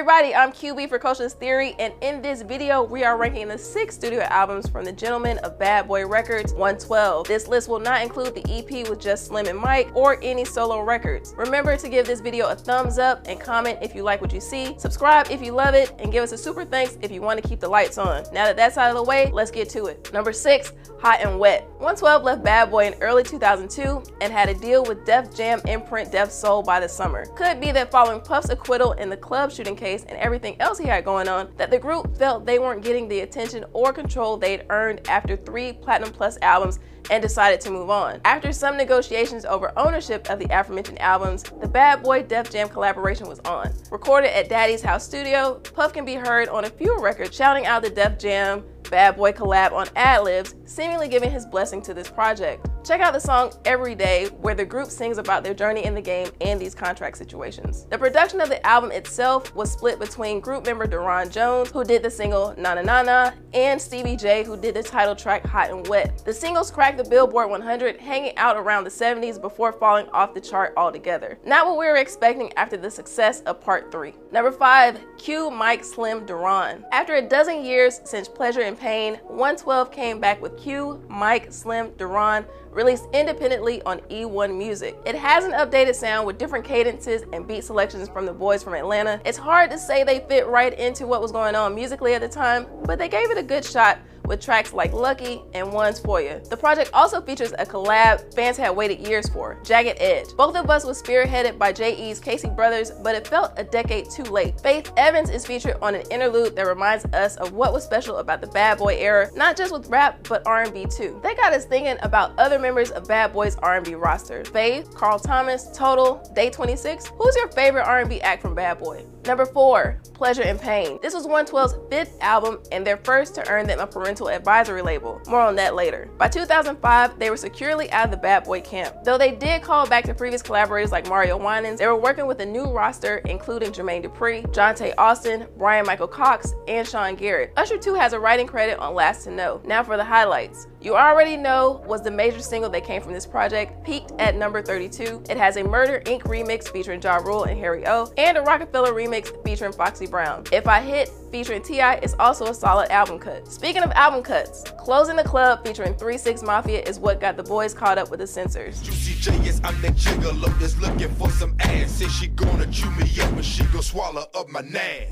everybody, I'm QB for Culturalist Theory, and in this video, we are ranking the six studio albums from the gentlemen of Bad Boy Records 112. This list will not include the EP with just Slim and Mike or any solo records. Remember to give this video a thumbs up and comment if you like what you see, subscribe if you love it, and give us a super thanks if you want to keep the lights on. Now that that's out of the way, let's get to it. Number six, Hot and Wet. 112 left Bad Boy in early 2002 and had a deal with Def Jam imprint Def Soul by the summer. Could be that following Puff's acquittal in the club shooting case and everything else he had going on, that the group felt they weren't getting the attention or control they'd earned after three Platinum Plus albums and decided to move on. After some negotiations over ownership of the aforementioned albums, the Bad Boy Def Jam collaboration was on. Recorded at Daddy's House Studio, Puff can be heard on a few records shouting out the Def Jam Bad Boy collab on Ad-Libs, seemingly giving his blessing to this project. Check out the song Every Day, where the group sings about their journey in the game and these contract situations. The production of the album itself was split between group member Deron Jones, who did the single Na Na Na Na, and Stevie J, who did the title track Hot and Wet. The singles cracked the Billboard 100, hanging out around the 70s before falling off the chart altogether. Not what we were expecting after the success of Part 3. Number 5, Q Mike Slim Deron. After a dozen years since Pleasure and Pain, 112 came back with Q, Mike, Slim, Deron, released independently on E1 Music. It has an updated sound with different cadences and beat selections from the boys from Atlanta. It's hard to say they fit right into what was going on musically at the time, but they gave it a good shot with tracks like Lucky and One's For You. The project also features a collab fans had waited years for, Jagged Edge. Both of Us was spearheaded by J.E.'s Casey Brothers, but it felt a decade too late. Faith Evans is featured on an interlude that reminds us of what was special about the Bad Boy era, not just with rap, but R&B too. They got us thinking about other members of Bad Boy's R&B roster. Faith, Carl Thomas, Total, Day 26. Who's your favorite R&B act from Bad Boy? Number four, Pleasure and Pain. This was 112's fifth album and their first to earn them a parental advisory label. More on that later. By 2005, they were securely out of the bad boy camp. Though they did call back to previous collaborators like Mario Winans, they were working with a new roster including Jermaine Dupri, Johntá Austin, Brian Michael Cox, and Sean Garrett. Usher too has a writing credit on Last to Know. Now for the highlights. You Already Know was the major single that came from this project, peaked at number 32. It has a Murder Inc. remix featuring Ja Rule and Harry O, and a Rockefeller remix featuring Foxy Brown. If I Hit featuring T.I. is also a solid album cut. Speaking of album cuts, Closing the Club featuring 3 6 Mafia is what got the boys caught up with the censors. Juicy J, yes, I'm that gigolo that's looking for some ass. Say she gonna chew me up and she go swallow up my nads.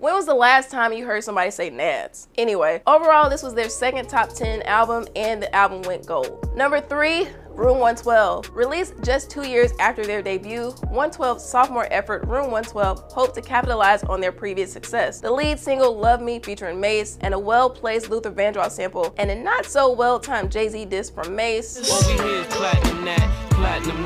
When was the last time you heard somebody say nads? Anyway, overall, this was their second top 10 album and the album went gold. Number 3, Room 112. Released just two years after their debut, 112's sophomore effort, Room 112, hoped to capitalize on their previous success. The lead single, Love Me, featuring Mase, and a well-placed Luther Vandross sample, and a not so well-timed Jay-Z diss from Mase platinum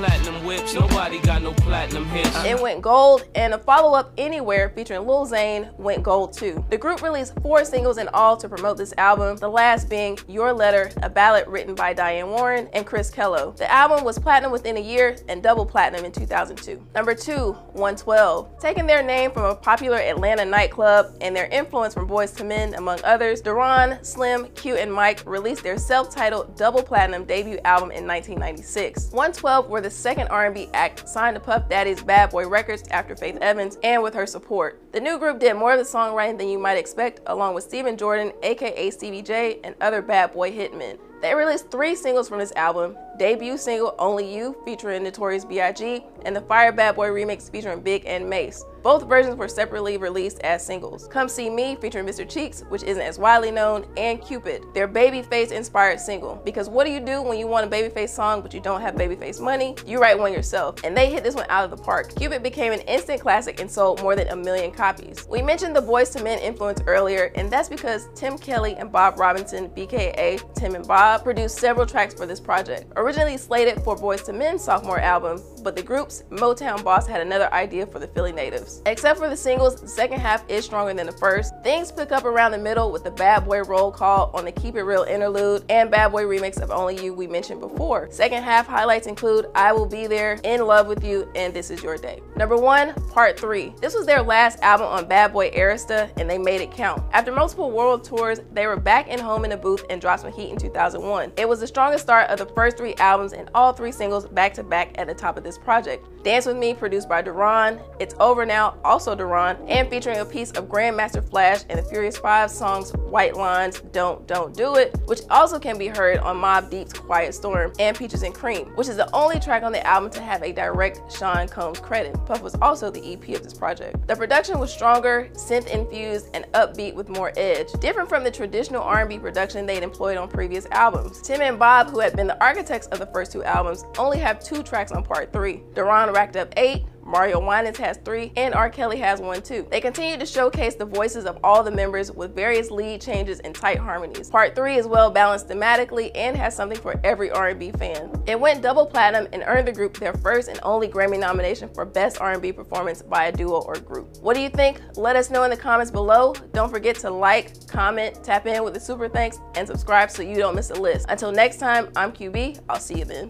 platinum whips. Nobody got no platinum hits. It went gold, and a follow up Anywhere featuring Lil Zane went gold too. The group released four singles in all to promote this album, the last being Your Letter, a ballad written by Diane Warren and Chris Kello. The album was platinum within a year and double platinum in 2002. Number two, 112. Taking their name from a popular Atlanta nightclub and their influence from Boyz II Men, among others, Deron, Slim, Q, and Mike released their self-titled double platinum debut album in 1996. 112 were the second R&B act signed to Puff Daddy's Bad Boy Records after Faith Evans and with her support. The new group did more of the songwriting than you might expect along with Stephen Jordan, aka Stevie J, and other Bad Boy hitmen. They released three singles from this album, debut single Only You featuring Notorious B.I.G. and the Fire Bad Boy remix featuring Big and Mase. Both versions were separately released as singles. Come See Me featuring Mr. Cheeks, which isn't as widely known, and Cupid, their Babyface inspired single. Because what do you do when you want a Babyface song but you don't have Babyface money? You write one yourself. And they hit this one out of the park. Cupid became an instant classic and sold more than a million copies. We mentioned the Boyz II Men influence earlier, and that's because Tim Kelly and Bob Robinson, BKA Tim and Bob, produced several tracks for this project. Originally slated for Boyz II Men's sophomore album, but the group's Motown boss had another idea for the Philly natives. Except for the singles, the second half is stronger than the first. Things pick up around the middle with the Bad Boy roll call on the Keep It Real interlude and Bad Boy remix of Only You we mentioned before. Second half highlights include I Will Be There, In Love With You, and This Is Your Day. Number one, Part 3. This was their last album on Bad Boy Arista and they made it count. After multiple world tours, they were back in home in the booth and dropped some heat in 2001. It was the strongest start of the first three albums and all three singles back to back at the top of this project. Dance With Me, produced by Deron, It's Over Now also Deron, and featuring a piece of Grandmaster Flash and the Furious 5 songs White Lines, Don't Don't Do It, which also can be heard on Mobb Deep's Quiet Storm and Peaches and Cream, which is the only track on the album to have a direct Sean Combs credit. Puff was also the EP of this project. The production was stronger, synth-infused, and upbeat with more edge, different from the traditional R&B production they'd employed on previous albums. Tim and Bob, who had been the architects of the first two albums, only have two tracks on part three. Deron racked up eight, Mario Winans has three, and R. Kelly has one too. They continue to showcase the voices of all the members with various lead changes and tight harmonies. Part three is well balanced thematically and has something for every R&B fan. It went double platinum and earned the group their first and only Grammy nomination for Best R&B Performance by a Duo or Group. What do you think? Let us know in the comments below. Don't forget to like, comment, tap in with the super thanks, and subscribe so you don't miss a list. Until next time, I'm QB. I'll see you then.